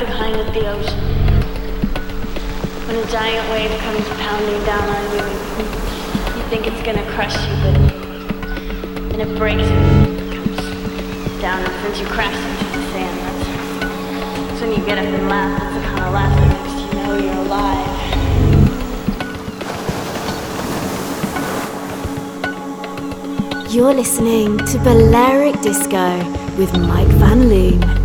the kind at the ocean. When a giant wave comes pounding down on you, you think it's gonna crush you, but and it breaks it comes down and sends you crashing into the sand. That's, that's when you get up and laugh. That's the kind of laugh that makes you know you're alive. You're listening to Balearic Disco with Mike Van Loon.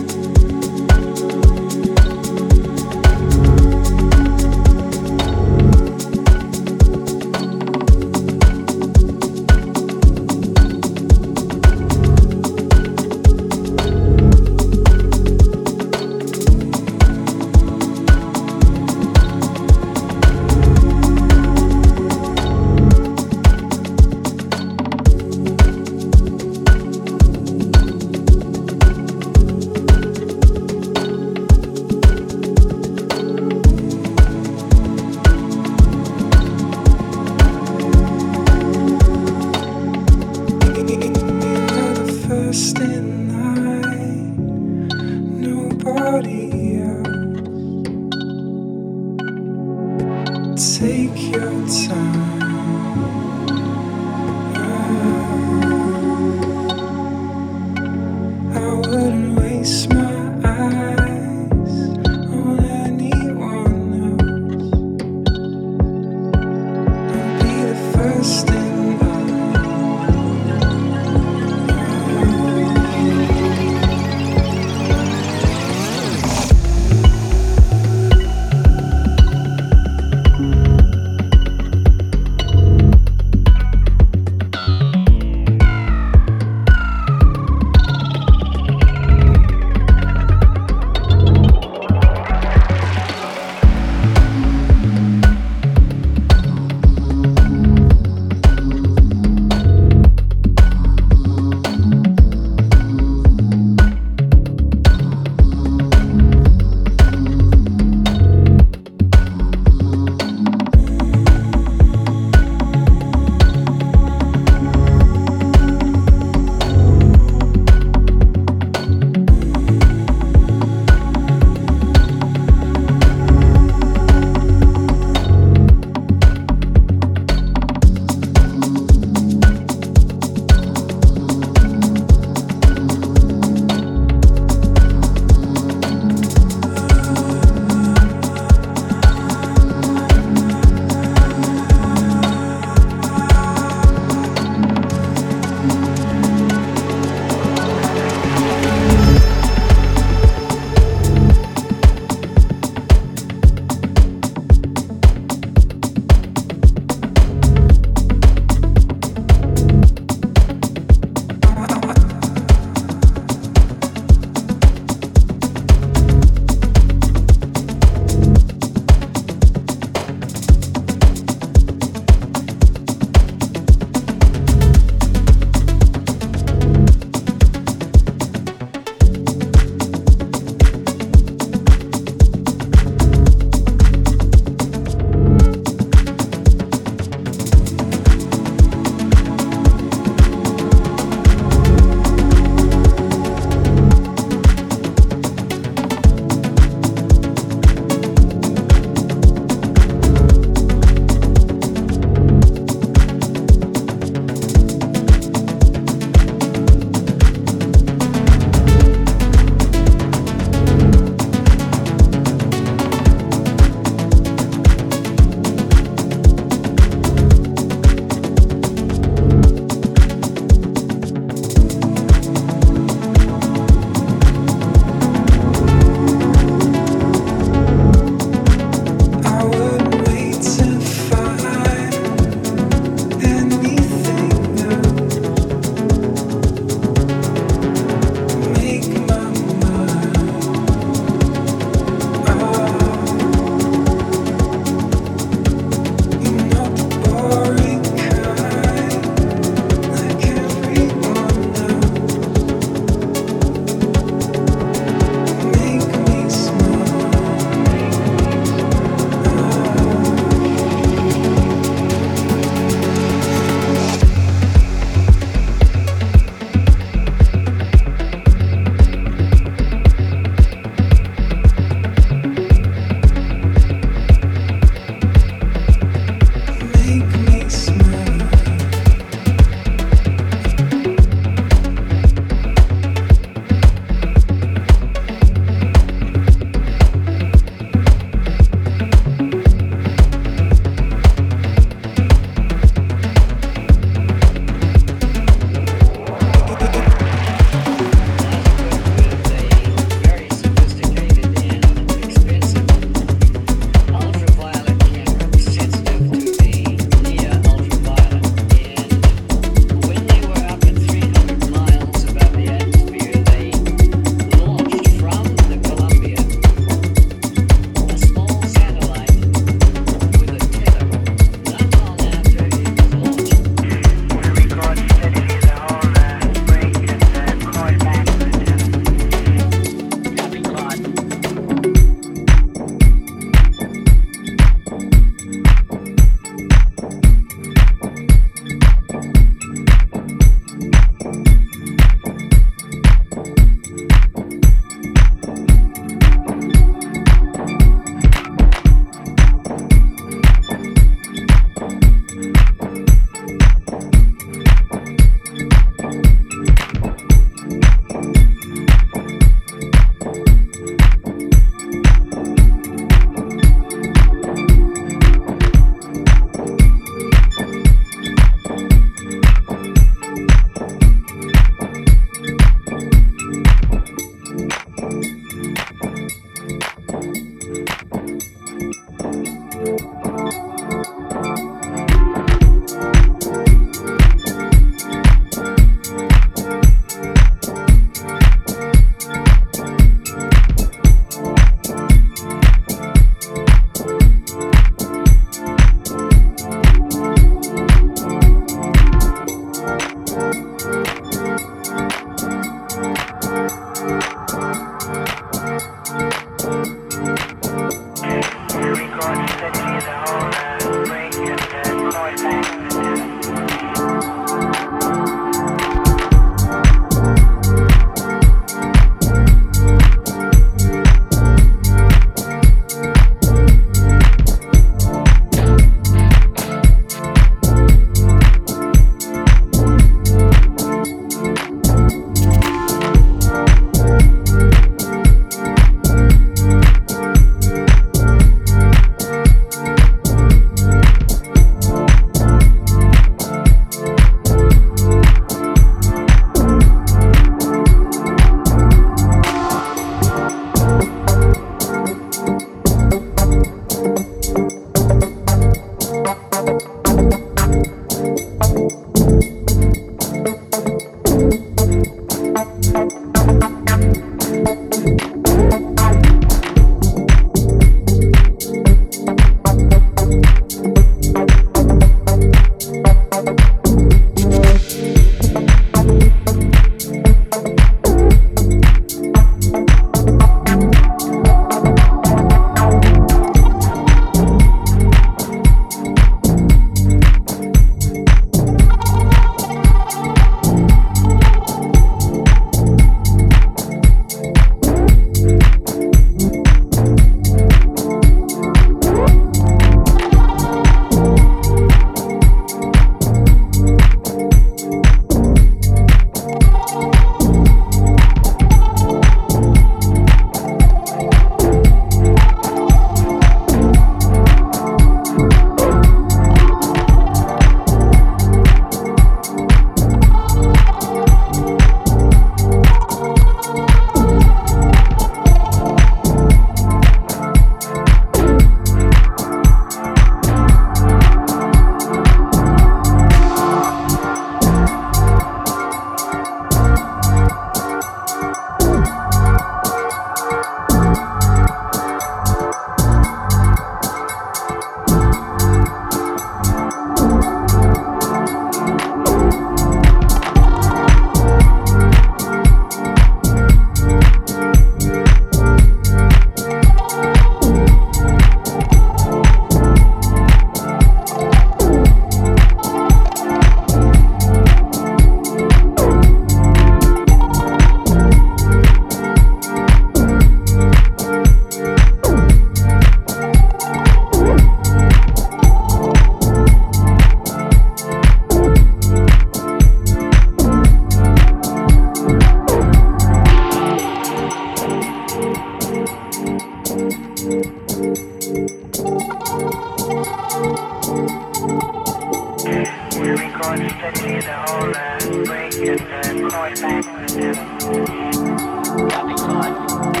Got me caught.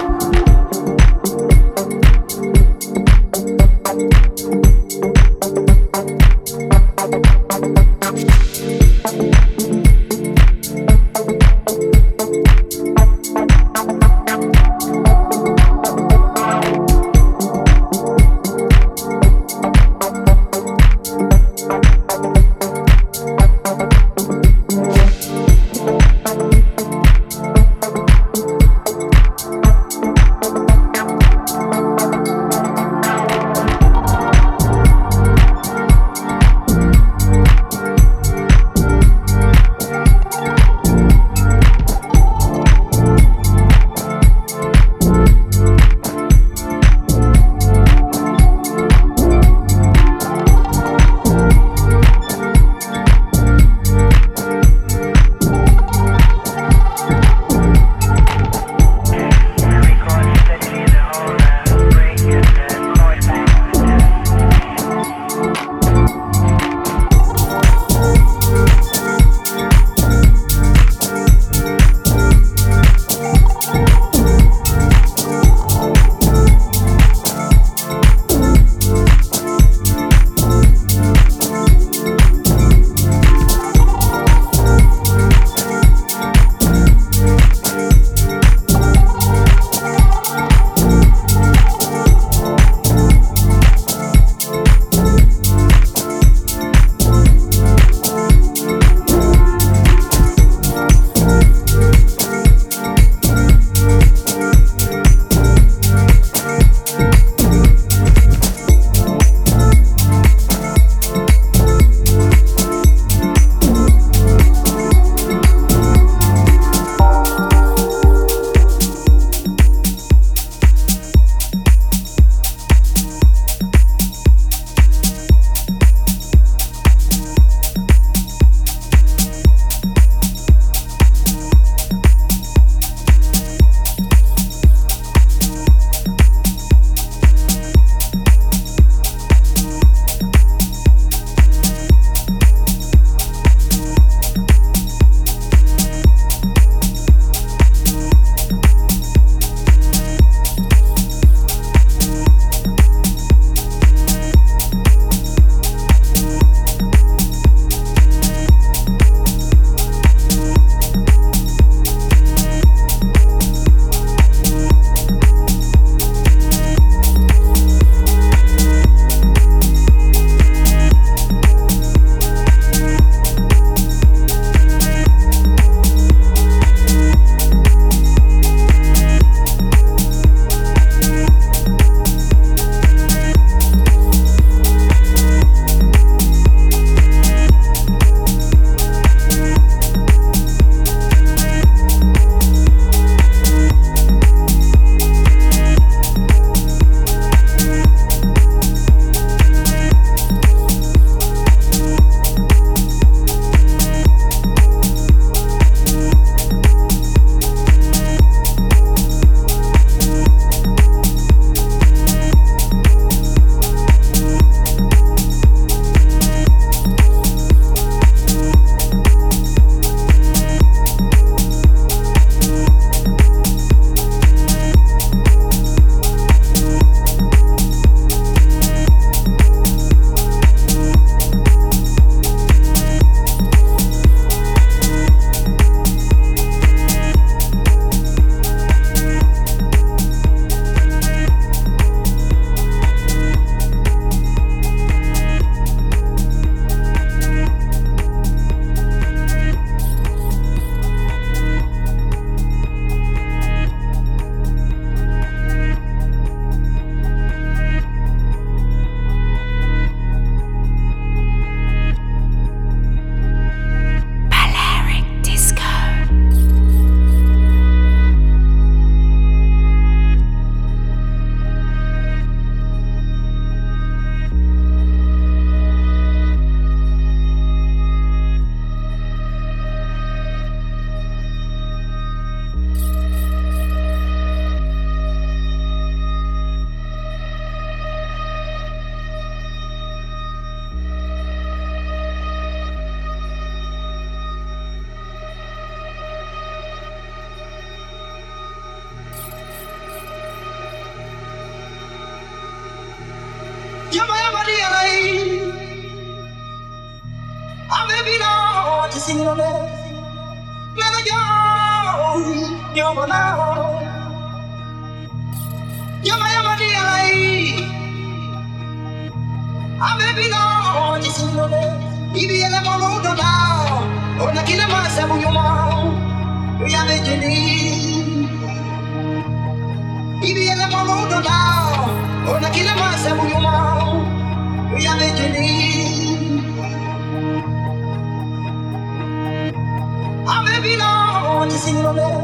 to see my better.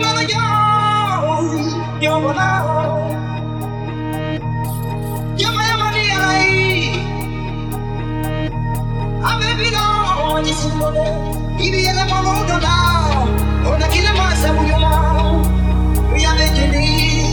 Mama, you're, you're my love. You're my only I. I'm happy now, to see my better. Ibi ele malo do now. myself with masa buyoma. We are making it.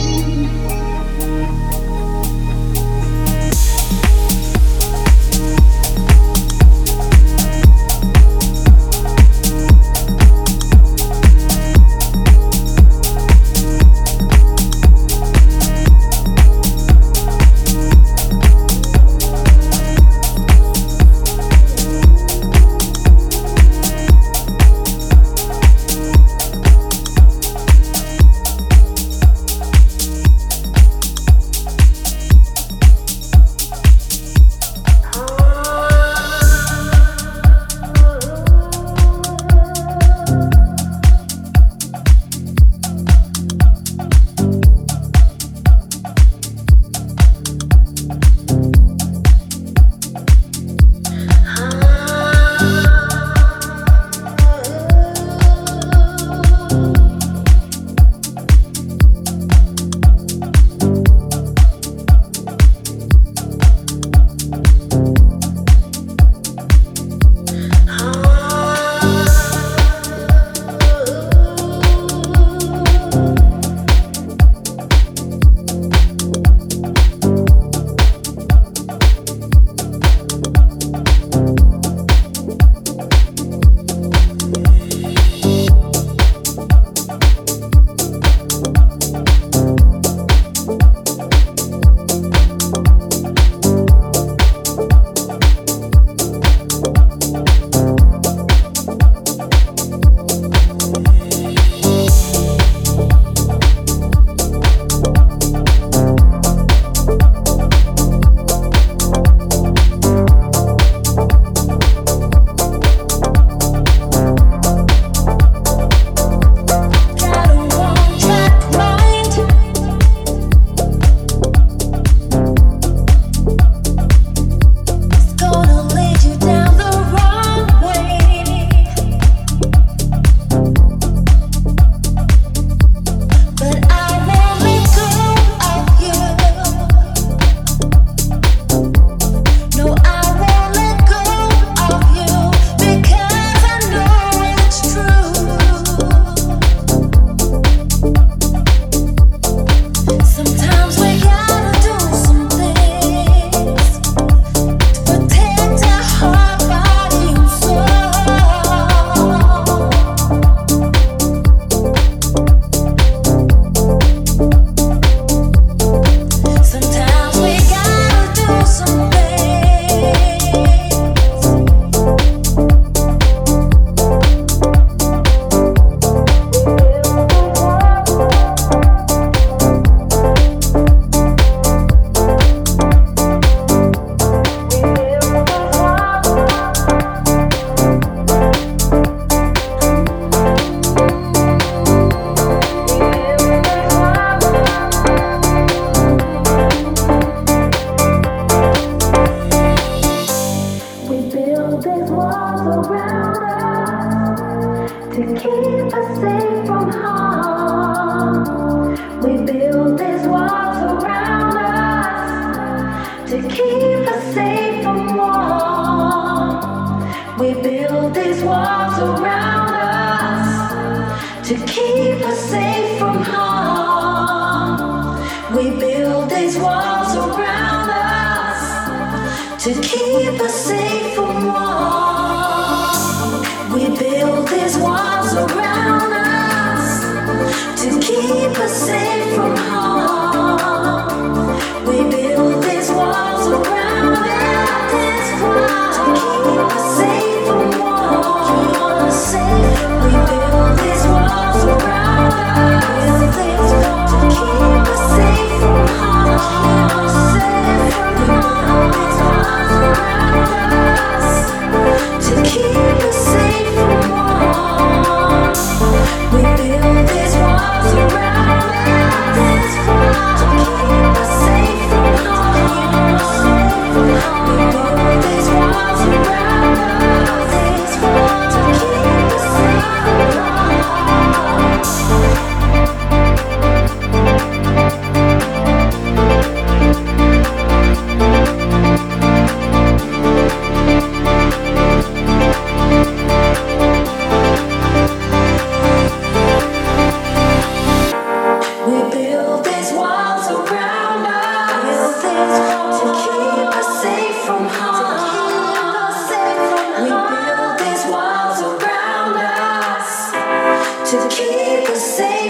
keep the same.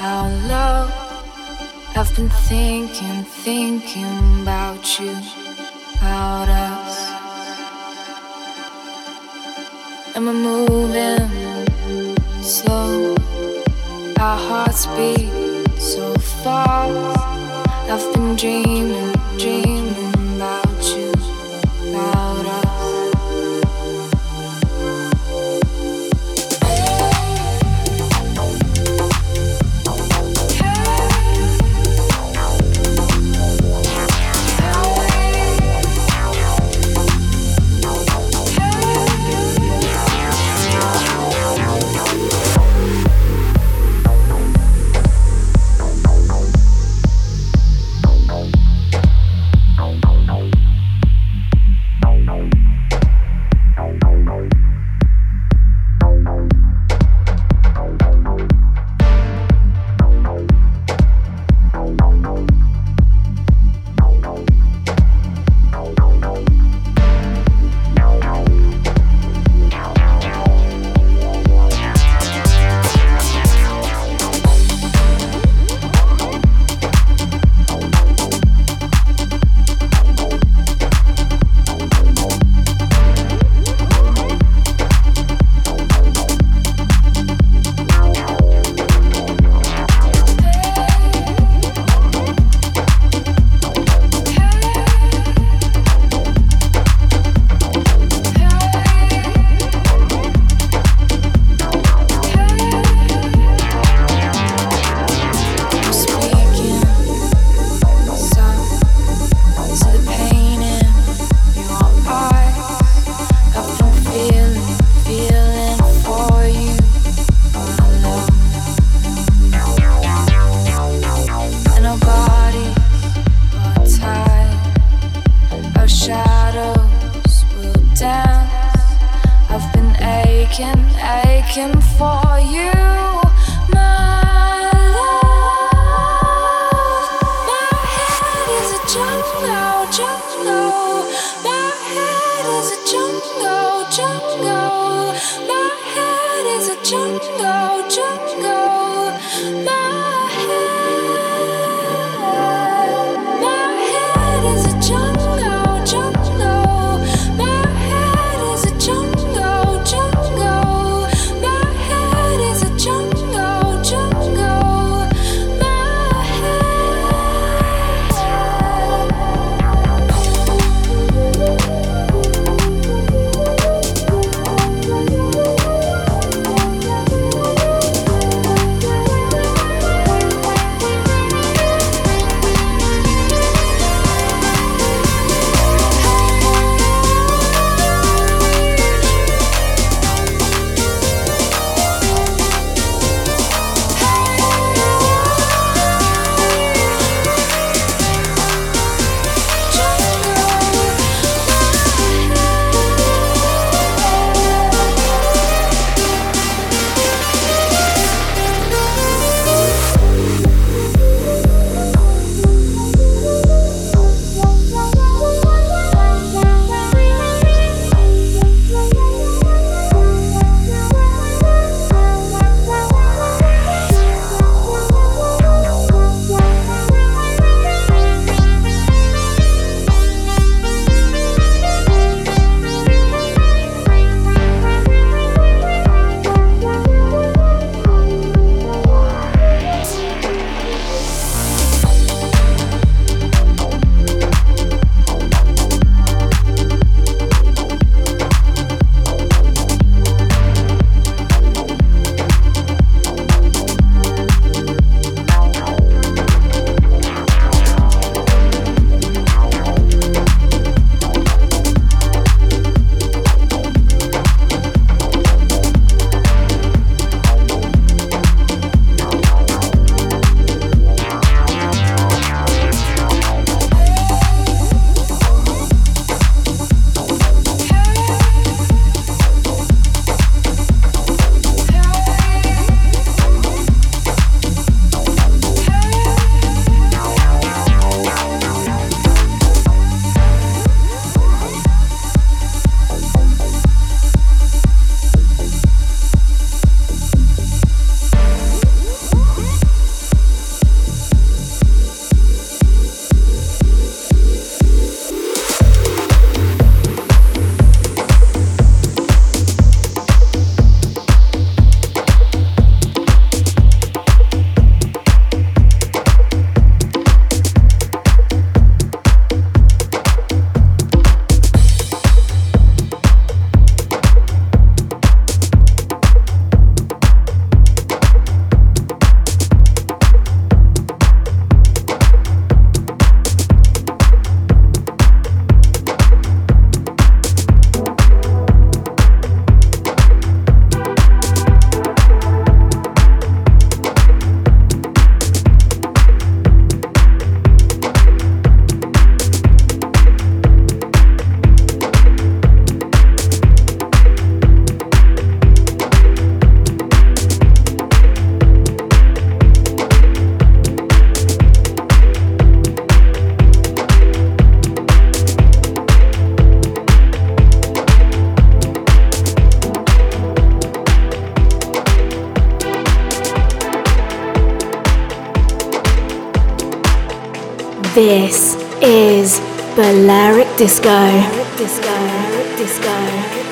Our love. I've been thinking, thinking about you, about us. And we're moving slow. Our hearts beat so fast. I've been dreaming, dreaming Disco. Disco. Disco.